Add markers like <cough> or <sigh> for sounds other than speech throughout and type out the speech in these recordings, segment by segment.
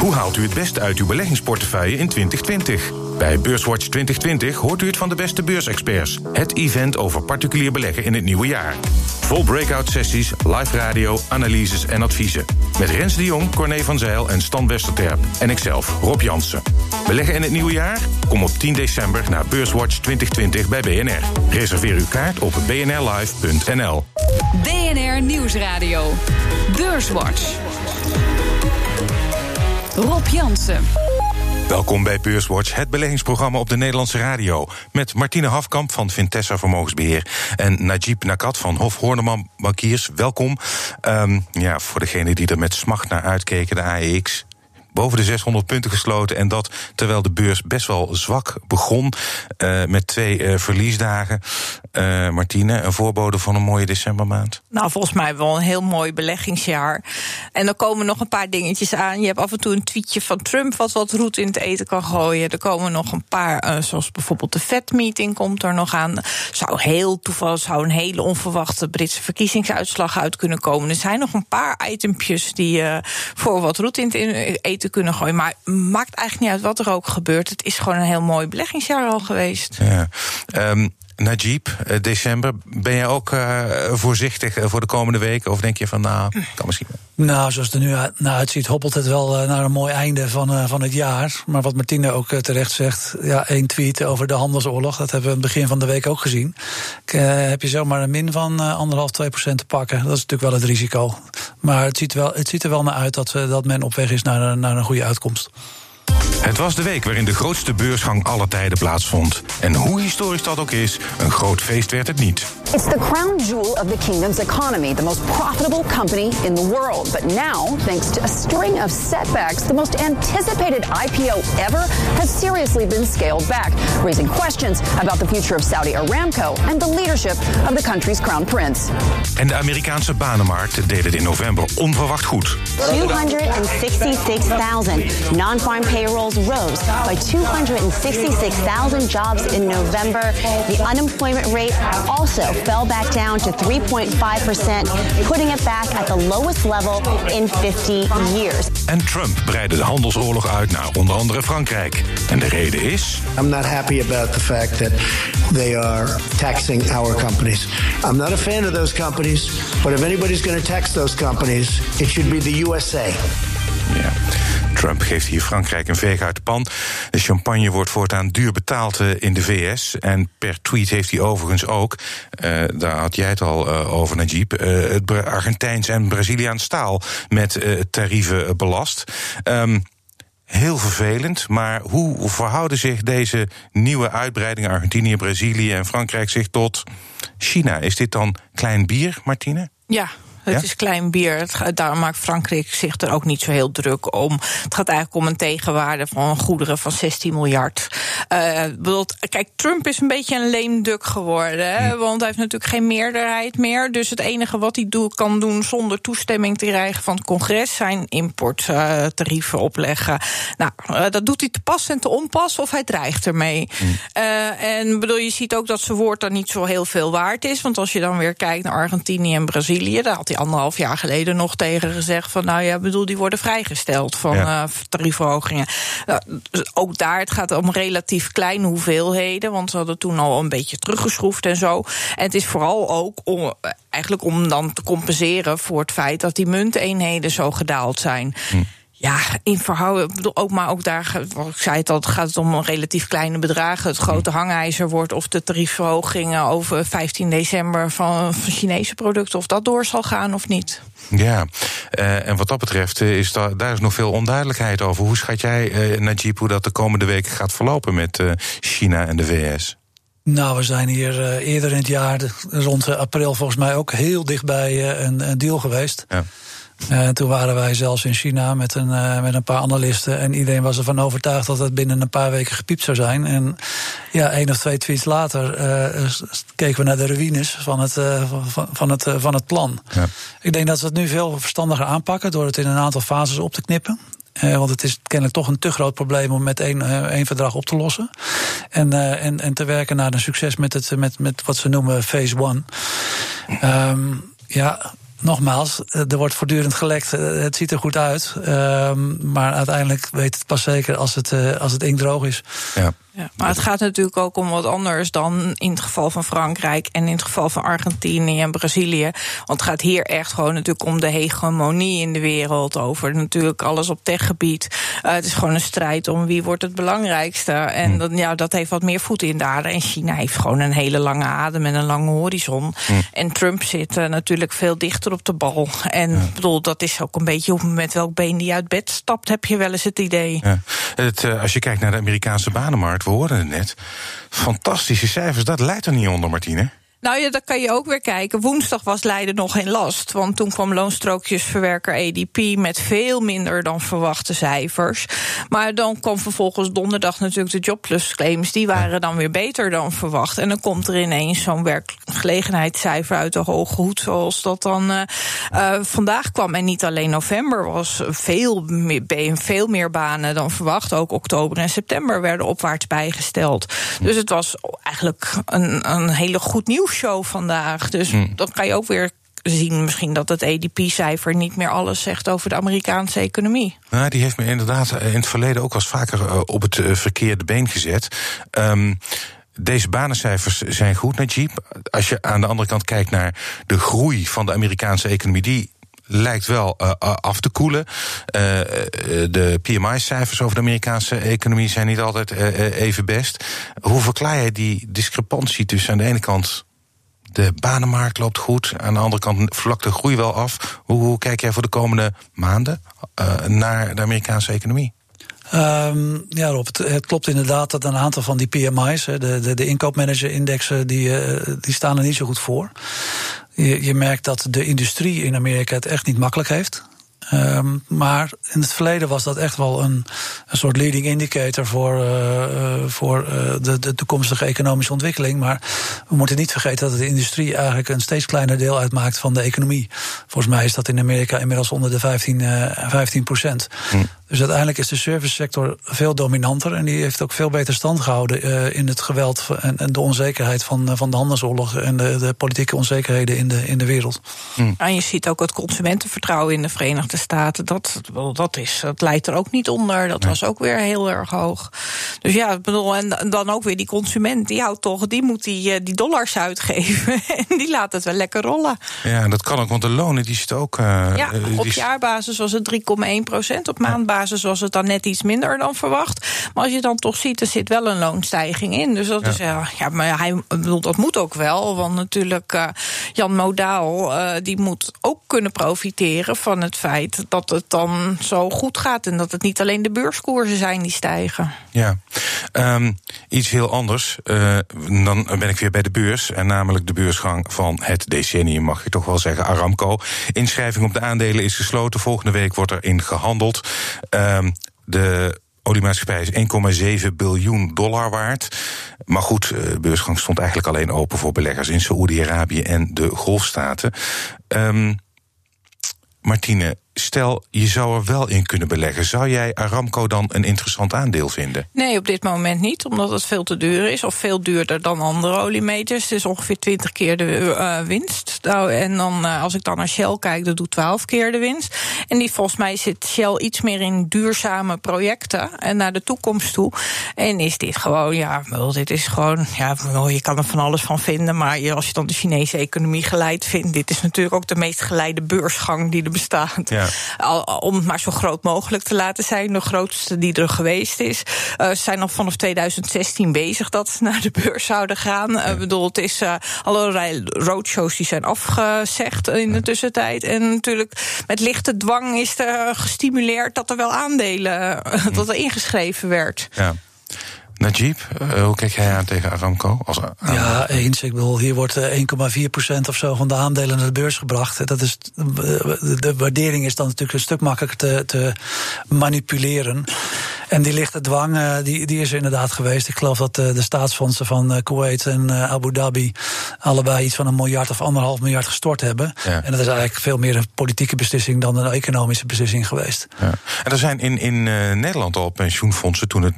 Hoe haalt u het beste uit uw beleggingsportefeuille in 2020? Bij Beurswatch 2020 hoort u het van de beste beursexperts. Het event over particulier beleggen in het nieuwe jaar. Vol breakout sessies, live radio, analyses en adviezen. Met Rens de Jong, Corné van Zijl en Stan Westerterp. En ikzelf, Rob Jansen. Beleggen in het nieuwe jaar? Kom op 10 december naar Beurswatch 2020 bij BNR. Reserveer uw kaart op bnrlive.nl. BNR Nieuwsradio. Beurswatch. Rob Jansen. Welkom bij Beurswatch, het beleggingsprogramma op de Nederlandse radio. Met Martine Hafkamp van Vintessa Vermogensbeheer en Najib Nakat van Hof Horneman Bankiers. Welkom. Um, ja, voor degenen die er met smacht naar uitkeken, de AEX boven de 600 punten gesloten. En dat terwijl de beurs best wel zwak begon. Uh, met twee uh, verliesdagen. Uh, Martine, een voorbode van een mooie decembermaand? Nou, volgens mij wel een heel mooi beleggingsjaar. En er komen nog een paar dingetjes aan. Je hebt af en toe een tweetje van Trump wat wat roet in het eten kan gooien. Er komen nog een paar, zoals bijvoorbeeld de Fed-meeting komt er nog aan. Zou heel toevallig zou een hele onverwachte Britse verkiezingsuitslag uit kunnen komen. Er zijn nog een paar itempjes die voor wat roet in het eten te kunnen gooien. Maar maakt eigenlijk niet uit wat er ook gebeurt. Het is gewoon een heel mooi beleggingsjaar al geweest. Ja. Um, Najib, eh, december. Ben jij ook uh, voorzichtig eh, voor de komende weken? Of denk je van, nou, kan misschien. Nou, zoals het er nu nou uitziet, hoppelt het wel naar een mooi einde van, van het jaar. Maar wat Martine ook terecht zegt, ja, één tweet over de handelsoorlog, dat hebben we aan het begin van de week ook gezien. Heb je zomaar een min van anderhalf, twee procent te pakken. Dat is natuurlijk wel het risico. Maar het ziet, wel, het ziet er wel naar uit dat, dat men op weg is naar, naar een goede uitkomst. Het was de week waarin de grootste beursgang aller tijden plaatsvond. En hoe historisch dat ook is, een groot feest werd het niet. It's the crown jewel of the kingdom's economy, the most profitable company in the world. But now, thanks to a string of setbacks, the most anticipated IPO ever has seriously been scaled back, raising questions about the future of Saudi Aramco and the leadership of the country's crown prince. En de Amerikaanse banenmarkt deed het in november onverwacht goed. 266,000 non-farm payrolls rose by 266,000 jobs in November. The unemployment rate also fell back down to 3.5%, putting it back at the lowest level in 50 years. En Trump breidde de handelsoorlog uit naar onder andere Frankrijk. En de reden is. I'm not happy about the fact that they are taxing our companies. I'm not a fan of those companies, but if anybody's going to tax those companies, it should be the USA. Ja. Trump geeft hier Frankrijk een veeg uit de pan. De champagne wordt voortaan duur betaald eh, in de VS. En per tweet heeft hij overigens ook, uh, daar had jij het al uh, over, Najib, uh, het Argentijns en Braziliaans staal met tarieven belast. Um, heel vervelend. Maar hoe verhouden zich deze nieuwe uitbreidingen Argentinië, Brazilië en Frankrijk zich tot China? Is dit dan klein bier, Martine? Ja, het is klein bier. Het, daar maakt Frankrijk zich er ook niet zo heel druk om. Het gaat eigenlijk om een tegenwaarde van goederen van 16 miljard. Uh, kijk, Trump is een beetje een leemduk geworden. Hè, want hij heeft natuurlijk geen meerderheid meer. Dus het enige wat hij doet, kan doen zonder toestemming te krijgen van het congres zijn importtarieven uh, opleggen. Nou, uh, dat doet hij te pas en te onpas of hij dreigt ermee. Mm. en bedoel, je ziet ook dat zijn woord dan niet zo heel veel waard is. Want als je dan weer kijkt naar Argentinië en Brazilië, daar had hij anderhalf jaar geleden nog tegen gezegd van nou ja, bedoel, die worden vrijgesteld van ja. uh, tariefverhogingen. Dus ook daar, het gaat om relatief kleine hoeveelheden, want ze hadden toen al een beetje teruggeschroefd en zo. En het is vooral ook om eigenlijk om dan te compenseren voor het feit dat die munteenheden zo gedaald zijn. Hm. Ja, in verhouding, ook, maar ook daar, ik zei het al, gaat het om relatief kleine bedragen. Het grote hangijzer wordt of de tariefverhogingen over 15 december van, van Chinese producten, of dat door zal gaan of niet. Ja, uh, en wat dat betreft is daar, daar is nog veel onduidelijkheid over. Hoe schat jij, uh, Najib, hoe dat de komende weken gaat verlopen met uh, China en de VS? Nou, we zijn hier uh, eerder in het jaar, rond april volgens mij ook heel dichtbij uh, een, een deal geweest. Ja. Uh, toen waren wij zelfs in China met een, uh, met een paar analisten. En iedereen was ervan overtuigd dat het binnen een paar weken gepiept zou zijn. En ja, één of twee tweets later uh, keken we naar de ruïnes van het, van, van, het, van het plan. Ja. Ik denk dat we het nu veel verstandiger aanpakken door het in een aantal fases op te knippen. Uh, want het is kennelijk toch een te groot probleem om met één, uh, één verdrag op te lossen. En, uh, en, en te werken naar een succes met, het, met, met wat ze noemen phase one. Um, ja, nogmaals, er wordt voortdurend gelekt. Het ziet er goed uit. Ehm, maar uiteindelijk weet het pas zeker als het, als het inkdroog is. Ja. Ja, maar het gaat natuurlijk ook om wat anders dan in het geval van Frankrijk en in het geval van Argentinië en Brazilië. Want het gaat hier echt gewoon natuurlijk om de hegemonie in de wereld. Over natuurlijk alles op techgebied. Uh, het is gewoon een strijd om wie wordt het belangrijkste. En dan, ja, dat heeft wat meer voet in de aarde. En China heeft gewoon een hele lange adem en een lange horizon. En Trump zit uh, natuurlijk veel dichter op de bal. En ja. bedoel, dat is ook een beetje met welk been die uit bed stapt, heb je wel eens het idee. Ja. Het, uh, als je kijkt naar de Amerikaanse banenmarkt we hoorden het net. Fantastische cijfers, dat leidt er niet onder, Martine. Nou ja, dat kan je ook weer kijken. Woensdag was Leiden nog geen last. Want toen kwam loonstrookjesverwerker ADP met veel minder dan verwachte cijfers. Maar dan kwam vervolgens donderdag natuurlijk de jobless claims. Die waren dan weer beter dan verwacht. En dan komt er ineens zo'n werkgelegenheidscijfer uit de hoge hoed. Zoals dat dan uh, uh, vandaag kwam. En niet alleen november was veel meer, veel meer banen dan verwacht. Ook oktober en september werden opwaarts bijgesteld. Dus het was eigenlijk een, een hele goed nieuws show vandaag. Dus hmm. dan kan je ook weer zien misschien dat het ADP-cijfer niet meer alles zegt over de Amerikaanse economie. Nou, die heeft me inderdaad in het verleden ook wel eens vaker op het verkeerde been gezet. Um, deze banencijfers zijn goed, Najib. Als je aan de andere kant kijkt naar de groei van de Amerikaanse economie, die lijkt wel uh, af te koelen. Uh, de PMI-cijfers over de Amerikaanse economie zijn niet altijd uh, even best. Hoe verklaar jij die discrepantie tussen aan de ene kant de banenmarkt loopt goed. Aan de andere kant vlakt de groei wel af. Hoe, kijk jij voor de komende maanden uh, naar de Amerikaanse economie? Um, ja, Rob, het, het, klopt inderdaad dat een aantal van die PMI's, de, de, de inkoopmanager-indexen, die, uh, die staan er niet zo goed voor. Je, je merkt dat de industrie in Amerika het echt niet makkelijk heeft. Um, maar in het verleden was dat echt wel een, een soort leading indicator voor, uh, voor uh, de, de, toekomstige economische ontwikkeling. Maar we moeten niet vergeten dat de industrie eigenlijk een steeds kleiner deel uitmaakt van de economie. Volgens mij is dat in Amerika inmiddels onder de 15, uh, 15 procent. Hm. Dus uiteindelijk is de servicesector veel dominanter en die heeft ook veel beter stand gehouden uh, in het geweld en, en, de onzekerheid van, van de handelsoorlog en de, de politieke onzekerheden in de, in de wereld. Hm. En je ziet ook het consumentenvertrouwen in de Verenigde Staten. Dat, dat, is, dat leidt er ook niet onder. Dat was ook weer heel erg hoog. Dus ja, ik bedoel, en dan ook weer die consument, die houdt toch, die moet die, die dollars uitgeven. <laughs> en die laat het wel lekker rollen. Ja, dat kan ook, want de lonen die zitten ook. Uh, ja, op jaarbasis was het 3,1 procent, op maandbasis was het dan net iets minder dan verwacht. Maar als je dan toch ziet, er zit wel een loonstijging in. Dus dat ja. is ja, maar hij bedoel, dat moet ook wel. Want natuurlijk, uh, Jan Modaal, uh, die moet ook kunnen profiteren van het feit dat het dan zo goed gaat. En dat het niet alleen de beurskoersen zijn die stijgen. Ja, um, iets heel anders. Uh, dan ben ik weer bij de beurs. En namelijk de beursgang van het decennium, mag je toch wel zeggen, Aramco. Inschrijving op de aandelen is gesloten. Volgende week wordt er in gehandeld. Um, de oliemaatschappij is 1,7 biljoen dollar waard. Maar goed, de beursgang stond eigenlijk alleen open voor beleggers in Saoedi-Arabië en de Golfstaten. Um, Martine, stel je zou er wel in kunnen beleggen. Zou jij Aramco dan een interessant aandeel vinden? Nee, op dit moment niet, omdat het veel te duur is. Of veel duurder dan andere oliemeters. Het is ongeveer 20 keer de uh, winst. Nou, en dan, uh, als ik dan naar Shell kijk, dat doet 12 keer de winst. En die, volgens mij zit Shell iets meer in duurzame projecten en naar de toekomst toe. En is dit gewoon, ja, wel, dit is gewoon, ja, je kan er van alles van vinden. Maar als je dan de Chinese economie geleid vindt, dit is natuurlijk ook de meest geleide beursgang die er bestaat. Ja. Al, om het maar zo groot mogelijk te laten zijn. De grootste die er geweest is. Uh, ze zijn al vanaf 2016 bezig dat ze naar de beurs zouden gaan. Ik uh, bedoel, het is uh, allerlei roadshows die zijn afgezegd in de tussentijd. En natuurlijk met lichte dwang is er gestimuleerd dat er wel aandelen, <laughs> dat er ingeschreven werd. Ja. Najib, uh, hoe kijk jij aan tegen Aramco? Als ja, eens. Ik bedoel, hier wordt 1,4% of zo van de aandelen naar de beurs gebracht. Dat is, de waardering is dan natuurlijk een stuk makkelijker te, te manipuleren. En die lichte dwang, die, die is er inderdaad geweest. Ik geloof dat de staatsfondsen van Kuwait en Abu Dhabi allebei iets van een miljard of anderhalf miljard gestort hebben. En dat is eigenlijk veel meer een politieke beslissing dan een economische beslissing geweest. Ja. En er zijn in, in Nederland al pensioenfondsen, toen het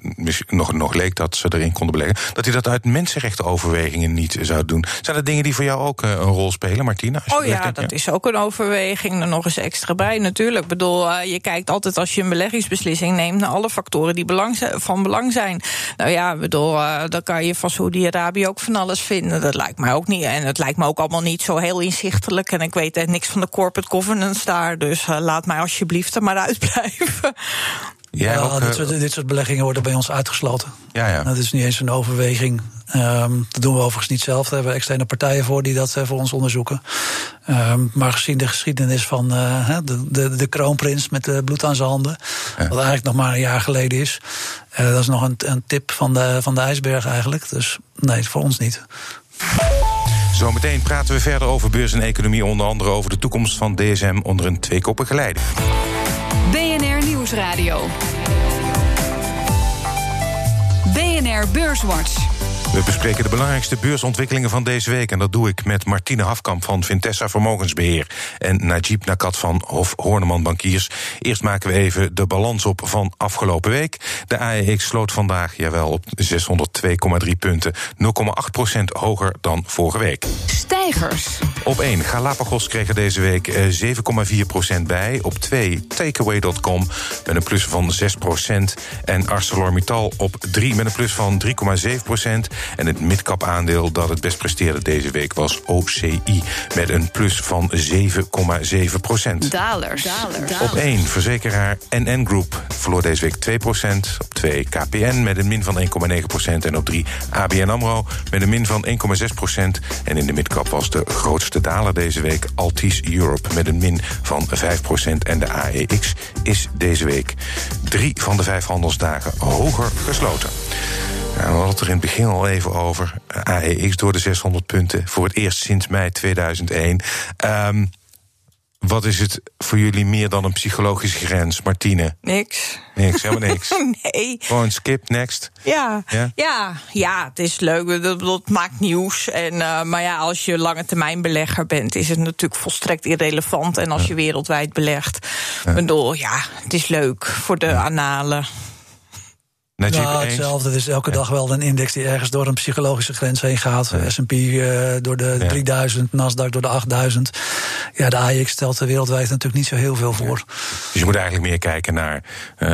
nog, nog leek dat ze erin konden beleggen, dat die dat uit mensenrechtenoverwegingen niet zouden doen. Zijn dat dingen die voor jou ook uh, een rol spelen, Martina? Oh ja, dat is ook een overweging. Er nog eens extra bij natuurlijk. Ik bedoel, uh, je kijkt altijd als je een beleggingsbeslissing neemt naar alle factoren die belang, van belang zijn. Nou ja, bedoel, dan kan je van Saudi-Arabië ook van alles vinden. Dat lijkt mij ook niet. En het lijkt me ook allemaal niet zo heel inzichtelijk. En ik weet niks van de corporate governance daar. Dus laat mij alsjeblieft er maar <laughs> uitblijven. Ja, ook, dit, soort, dit, soort, beleggingen worden bij ons uitgesloten. Ja, ja. Dat is niet eens een overweging. Um, dat doen we overigens niet zelf. Daar hebben we externe partijen voor die dat uh, voor ons onderzoeken. Um, maar gezien de geschiedenis van uh, de, de, de kroonprins met de bloed aan zijn handen, ja. wat eigenlijk nog maar een jaar geleden is, uh, dat is nog een, een tip van de, van de ijsberg eigenlijk. Dus nee, voor ons niet. Zometeen praten we verder over beurs en economie, onder andere over de toekomst van DSM onder een tweekoppige leiding. Nieuwsradio. BNR Beurswatch. We bespreken de belangrijkste beursontwikkelingen van deze week. En dat doe ik met Martine Hafkamp van Vintessa Vermogensbeheer. En Najib Nakat van Hof Horneman Bankiers. Eerst maken we even de balans op van afgelopen week. De AEX sloot vandaag, jawel, op 602,3 punten. 0,8% hoger dan vorige week. Stijgers. Op 1. Galapagos kreeg er deze week 7,4% bij. Op 2. Takeaway.com met een plus van 6% En ArcelorMittal op 3 met een plus van 3,7 en het midcap aandeel dat het best presteerde deze week was OCI met een plus van 7,7 procent. Dalers. Op 1 verzekeraar NN Group verloor deze week 2 procent. Op 2 KPN met een min van 1,9 procent. En op 3 ABN AMRO met een min van 1,6 procent. En in de midcap was de grootste daler deze week Altis Europe met een min van 5 procent. En de AEX is deze week drie van de vijf handelsdagen hoger gesloten. We hadden het er in het begin al even over. AEX door de 600 punten. Voor het eerst sinds mei 2001. Um, wat is het voor jullie meer dan een psychologische grens, Martine? Niks. Niks, helemaal niks. <laughs> nee. Gewoon skip, next. Ja, ja, ja, ja het is leuk. Dat, dat maakt nieuws. En, uh, maar ja, als je lange termijn belegger bent, is het natuurlijk volstrekt irrelevant. En als je wereldwijd belegt, ja. bedoel, ja, het is leuk voor de analen. Ja, hetzelfde. Het is elke dag wel een index die ergens door een psychologische grens heen gaat. Ja. S&P uh, door de ja. 3000, Nasdaq door de 8000. Ja, de AX stelt er wereldwijd natuurlijk niet zo heel veel voor. Ja. Dus je moet eigenlijk meer kijken naar uh,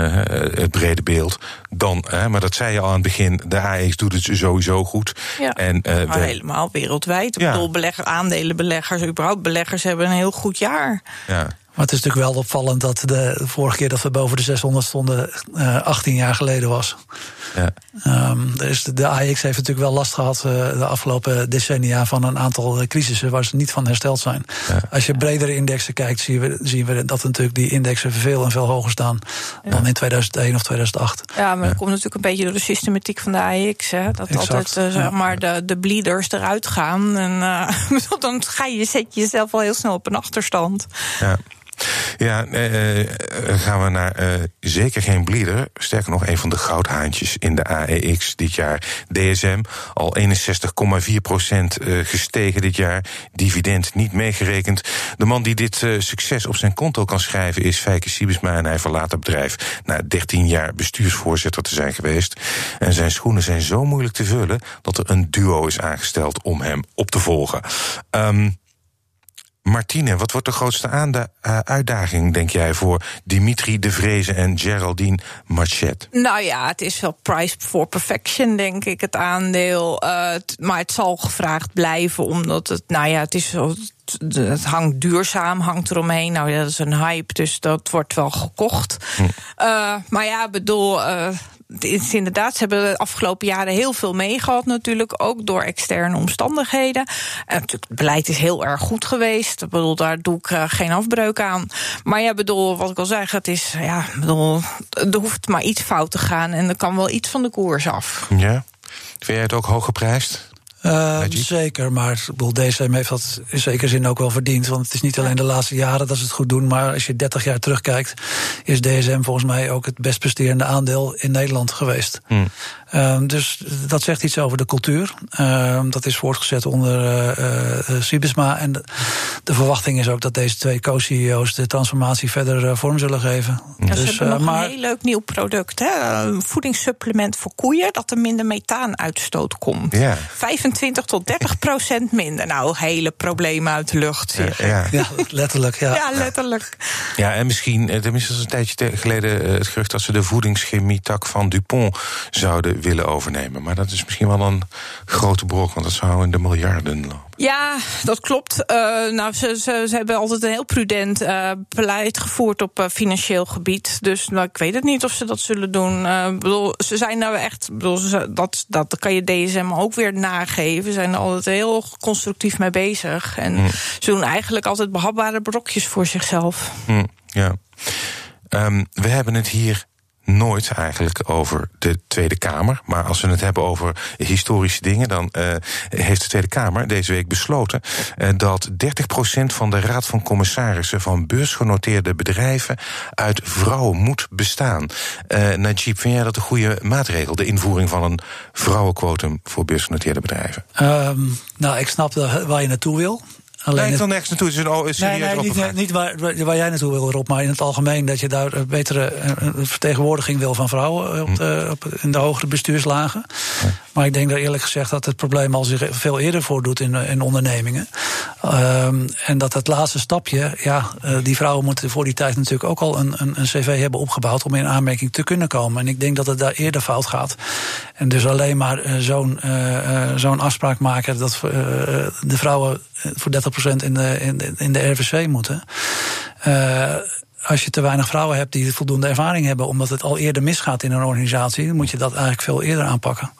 het brede beeld dan... Uh, maar dat zei je al aan het begin, de AX doet het sowieso goed. Ja, en, maar helemaal wereldwijd. Ik bedoel, belegger, aandelenbeleggers, überhaupt beleggers hebben een heel goed jaar. Ja. Maar het is natuurlijk wel opvallend dat de vorige keer dat we boven de 600 stonden, uh, 18 jaar geleden was. Ja. Um, dus de, de AX heeft natuurlijk wel last gehad uh, de afgelopen decennia van een aantal crisissen waar ze niet van hersteld zijn. Ja. Als je bredere indexen kijkt, zien we, zien we dat natuurlijk die indexen veel en veel hoger staan ja. dan in 2001 of 2008. Ja, maar dat komt natuurlijk een beetje door de systematiek van de AX. Hè, dat exact. altijd uh, zeg maar de, de bleeders eruit gaan. En uh, <laughs> dan ga je, zet je jezelf al heel snel op een achterstand. Ja. Ja, uh, gaan we naar uh, zeker geen bleeder. Sterker nog, een van de goudhaantjes in de AEX dit jaar. DSM, al 61,4 procent gestegen dit jaar. Dividend niet meegerekend. De man die dit succes op zijn konto kan schrijven is Feike Siebesma. En hij verlaat het bedrijf na 13 jaar bestuursvoorzitter te zijn geweest. En zijn schoenen zijn zo moeilijk te vullen dat er een duo is aangesteld om hem op te volgen. Um, Martine, wat wordt de grootste uh, uitdaging, denk jij, voor Dimitri de Vrezen en Geraldine Marchet? Nou ja, het is wel price for perfection, denk ik, het aandeel. Uh, maar het zal gevraagd blijven, omdat het, nou ja, het is zo. Het hangt duurzaam, hangt eromheen. Nou, ja, dat is een hype, dus dat wordt wel gekocht. Hm. Uh, maar ja, bedoel, inderdaad, ze hebben de afgelopen jaren heel veel meegehad, natuurlijk, ook door externe omstandigheden. En natuurlijk, het beleid is heel erg goed geweest. Ik bedoel, daar doe ik uh, geen afbreuk aan. Maar ja, bedoel, wat ik al zeg, het is, ja, bedoel, er hoeft maar iets fout te gaan en er kan wel iets van de koers af. Ja. Vind jij het ook hoog geprijsd? Uh, zeker, maar DSM heeft dat in zekere zin ook wel verdiend. Want het is niet alleen de laatste jaren dat ze het goed doen. Maar als je 30 jaar terugkijkt, is DSM volgens mij ook het best presterende aandeel in Nederland geweest. Hmm. Uh, dus dat zegt iets over de cultuur. Uh, dat is voortgezet onder uh, Sibisma. En de, de, verwachting is ook dat deze twee co-CEO's de transformatie verder vorm zullen geven. Ja, dus, ze hebben nog maar, een heel leuk nieuw product. Hè? Een voedingssupplement voor koeien dat er minder methaanuitstoot komt. Ja. 25 tot 30 procent minder. Nou, hele problemen uit de lucht. Zeg. Ja, ja. letterlijk. Ja. ja, letterlijk. Ja, en misschien, tenminste een tijdje geleden het gerucht dat ze de voedingschemie-tak van Dupont zouden willen overnemen. Maar dat is misschien wel een grote brok, want dat zou in de miljarden lopen. Ja, dat klopt. Uh, nou, ze, ze, ze, hebben altijd een heel prudent uh, beleid gevoerd op uh, financieel gebied. Dus nou, ik weet het niet of ze dat zullen doen. bedoel, ze zijn nou echt. Bedoel, dat, dat kan je DSM ook weer nageven. Ze zijn er altijd heel constructief mee bezig. En mm. ze doen eigenlijk altijd behapbare brokjes voor zichzelf. Mm, ja. Um, we hebben het hier nooit eigenlijk over de Tweede Kamer. Maar als we het hebben over historische dingen, dan uh, heeft de Tweede Kamer deze week besloten uh, dat 30% van de Raad van Commissarissen van beursgenoteerde bedrijven uit vrouwen moet bestaan. Uh, Najib, vind jij dat een goede maatregel, de invoering van een vrouwenquotum voor beursgenoteerde bedrijven? Um, nou, ik snap waar je naartoe wil. Alleen nee, ik wil nergens naartoe. Het is een serieus nee, nee, niet, niet waar, waar, jij naartoe wil, Rob, maar in het algemeen dat je daar een betere vertegenwoordiging wil van vrouwen op de, op, in de hogere bestuurslagen. Maar ik denk dat eerlijk gezegd dat het probleem al zich veel eerder voordoet in, in ondernemingen. Um, en dat het laatste stapje, ja, uh, die vrouwen moeten voor die tijd natuurlijk ook al een, een, een, cv hebben opgebouwd om in aanmerking te kunnen komen. En ik denk dat het daar eerder fout gaat. En dus alleen maar uh, zo'n uh, zo'n afspraak maken dat de vrouwen voor 30% in de, in, in de RVC moeten. als je te weinig vrouwen hebt die voldoende ervaring hebben, omdat het al eerder misgaat in een organisatie, dan moet je dat eigenlijk veel eerder aanpakken.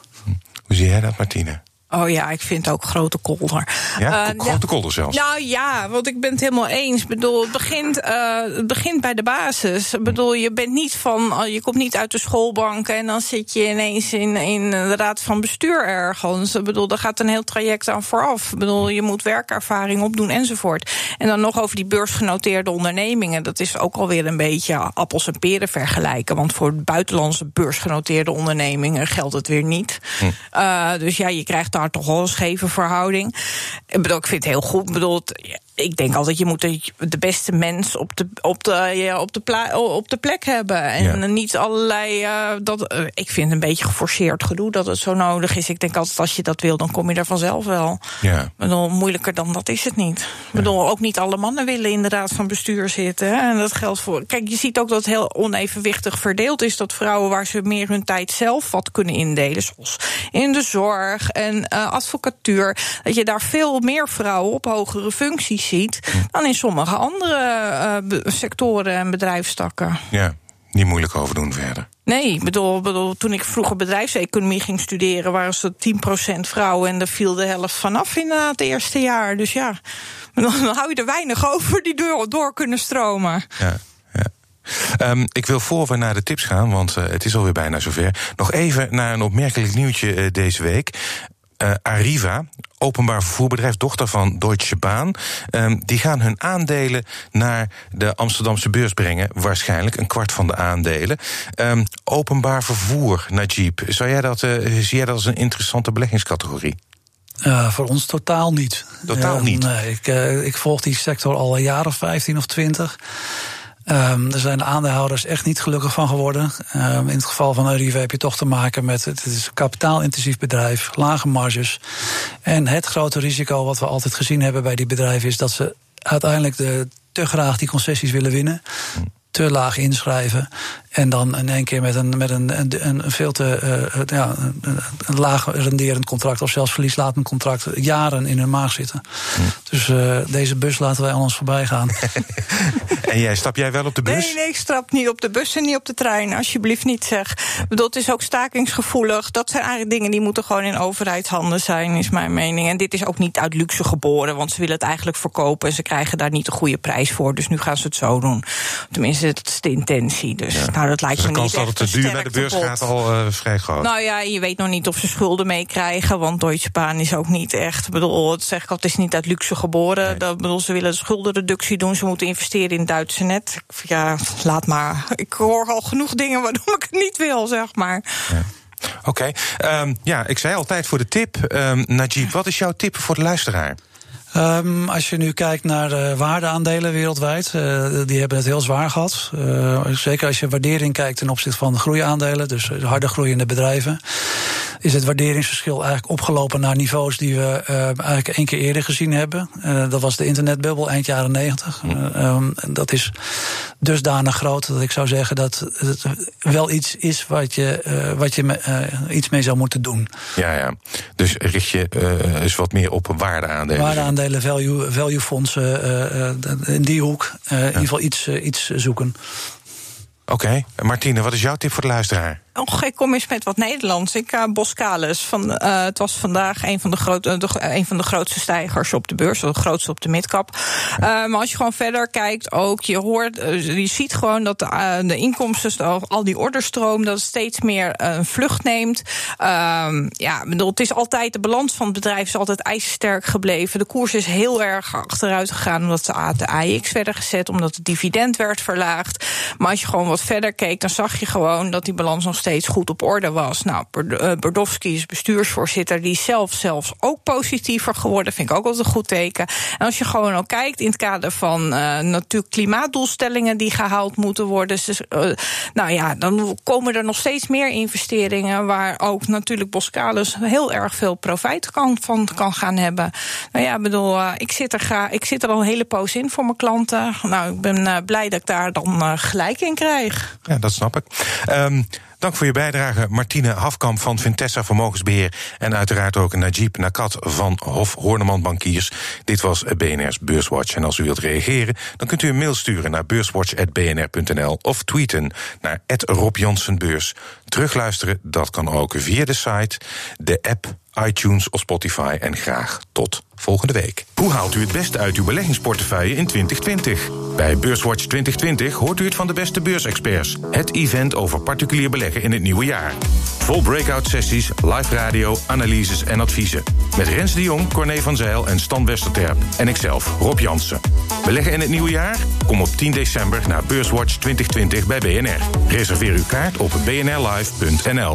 Hoe zie jij dat, Martine? Oh ja, ik vind ook grote kolder. Ja, uh, grote kolder zelfs. Nou ja, want ik ben het helemaal eens. Ik bedoel, het begint, uh, het begint bij de basis. Ik bedoel, je bent niet van, uh, je komt niet uit de schoolbank en dan zit je ineens in, in de raad van bestuur ergens. Ik bedoel, daar gaat een heel traject aan vooraf. Ik bedoel, je moet werkervaring opdoen enzovoort. En dan nog over die beursgenoteerde ondernemingen. Dat is ook alweer een beetje appels en peren vergelijken. Want voor buitenlandse beursgenoteerde ondernemingen geldt het weer niet. Hm. dus ja, je krijgt daar toch wel een scheve verhouding. Ik bedoel, ik vind het heel goed. Ik bedoel, ik denk altijd, je moet de, beste mens op de, op de, ja, op de, op de plek hebben. En niet allerlei. Uh, dat, uh, ik vind een beetje geforceerd gedoe dat het zo nodig is. Ik denk altijd, als je dat wil, dan kom je er vanzelf wel. Ja. Bedoel, moeilijker dan dat is het niet. Ik bedoel, ook niet alle mannen willen in de raad van bestuur zitten. Hè? En dat geldt voor. Kijk, je ziet ook dat het heel onevenwichtig verdeeld is. Dat vrouwen waar ze meer hun tijd zelf wat kunnen indelen, zoals in de zorg en uh, advocatuur, dat je daar veel meer vrouwen op hogere functies ziet dan in sommige andere uh, sectoren en bedrijfstakken. Ja, niet moeilijk over doen verder. Nee, ik bedoel, bedoel, toen ik vroeger bedrijfseconomie ging studeren, waren ze 10% vrouwen en daar viel de helft vanaf in het eerste jaar. Dus ja, <laughs> dan hou je er weinig over die door, door kunnen stromen. Ja. Um, ik wil voor we naar de tips gaan, want uh, het is alweer bijna zover. Nog even naar een opmerkelijk nieuwtje uh, deze week uh, Arriva, openbaar vervoerbedrijf, dochter van Deutsche Bahn. Um, die gaan hun aandelen naar de Amsterdamse beurs brengen. Waarschijnlijk een kwart van de aandelen. Um, openbaar vervoer, Najib. Zou jij dat, uh, zie jij dat als een interessante beleggingscategorie? Uh, voor ons totaal niet. Totaal niet? Nee, ik, ik volg die sector al een jaar of 15 of 20. Um, zijn de aandeelhouders echt niet gelukkig van geworden. Um, in het geval van Arriva heb je toch te maken met het is een kapitaalintensief bedrijf, lage marges. En het grote risico wat we altijd gezien hebben bij die bedrijven is dat ze uiteindelijk de, te graag die concessies willen winnen. Te laag inschrijven. En dan in één keer met een, met een, een, een veel te uh, ja, een laag renderend contract, of zelfs verlieslatend contract, jaren in hun maag zitten. Hm. Dus uh, deze bus laten wij aan ons voorbij gaan. <laughs> en jij, stap jij wel op de bus? Nee, nee, ik stap niet op de bus en niet op de trein. Alsjeblieft niet zeg. bedoel, het is ook stakingsgevoelig. Dat zijn eigenlijk dingen die moeten gewoon in overheidshanden zijn, is mijn mening. En dit is ook niet uit luxe geboren, want ze willen het eigenlijk verkopen en ze krijgen daar niet een goede prijs voor. Dus nu gaan ze het zo doen. Tenminste is het de intentie. Dus nou, dat lijkt dus me de niet kans dat het te duur bij de beurs gaat al uh, vrij groot. Nou ja, je weet nog niet of ze schulden meekrijgen. Want Deutsche Bahn is ook niet echt. Ik bedoel, het zeg ik al, het is niet uit luxe geboren. Nee. Dat, bedoel, ze willen schuldenreductie doen. Ze moeten investeren in het Duitse net. Ja, laat maar. Ik hoor al genoeg dingen waarom ik het niet wil, zeg maar. Ja. Oké, okay. um, ja, ik zei altijd voor de tip. Um, Najib, wat is jouw tip voor de luisteraar? Um, als je nu kijkt naar de waardeaandelen wereldwijd, uh, die hebben het heel zwaar gehad. Uh, zeker als je waardering kijkt ten opzichte van de groeiaandelen, dus harde groeiende bedrijven, is het waarderingsverschil eigenlijk opgelopen naar niveaus die we uh, eigenlijk één keer eerder gezien hebben. dat was de internetbubbel eind jaren negentig. Um, dat is dusdanig groot dat ik zou zeggen dat het wel iets is wat je, wat je me, iets mee zou moeten doen. Ja, ja. Dus richt je eens wat meer op waardeaandelen. Waardeaandelen, value, value fondsen, in die hoek. Ja. In ieder geval iets, iets zoeken. Oké, okay. Martine, wat is jouw tip voor de luisteraar? Och, ik kom eens met wat Nederlands. Ik uh. Van, uh, het was vandaag een van, de uh, de, een van de grootste stijgers op de beurs. De grootste op de midcap. maar als je gewoon verder kijkt, ook je hoort, je ziet gewoon dat de, de inkomsten, al die orderstroom, dat steeds meer een vlucht neemt. ja, bedoel, het is altijd, de balans van het bedrijf is altijd ijzersterk gebleven. De koers is heel erg achteruit gegaan omdat de, de AX werden gezet, omdat het dividend werd verlaagd. Maar als je gewoon wat verder keek, dan zag je gewoon dat die balans nog steeds steeds goed op orde was. Nou, Bordowski is bestuursvoorzitter, die is zelf zelfs ook positiever geworden. Vind ik ook altijd een goed teken. En als je gewoon ook kijkt in het kader van uh, natuurlijk klimaatdoelstellingen die gehaald moeten worden. Uh, nou ja, dan komen er nog steeds meer investeringen waar ook natuurlijk Boskalis heel erg veel profijt kan, van kan gaan hebben. Nou ja, bedoel, ik zit er ga, ik zit er al een hele poos in voor mijn klanten. Nou, ik ben blij dat ik daar dan gelijk in krijg. Ja, dat snap ik. Um, Dank voor je bijdrage, Martine Hafkamp van Vintessa Vermogensbeheer. En uiteraard ook Najib Nakat van Hof Horneman Bankiers. Dit was BNR's Beurswatch. En als u wilt reageren, dan kunt u een mail sturen naar beurswatch.bnr.nl of tweeten naar Rob. Terugluisteren, dat kan ook via de site, de app iTunes of Spotify. En graag tot volgende week. Hoe haalt u het beste uit uw beleggingsportefeuille in 2020? Bij Beurswatch 2020 hoort u het van de beste beursexperts. Het event over particulier beleggen in het nieuwe jaar. Vol breakout sessies, live radio, analyses en adviezen. Met Rens de Jong, Corné van Zeil en Stan Westerterp. En ikzelf, Rob Jansen. Beleggen in het nieuwe jaar? Kom op 10 december naar Beurswatch 2020 bij BNR. Reserveer uw kaart op bnrlive.nl.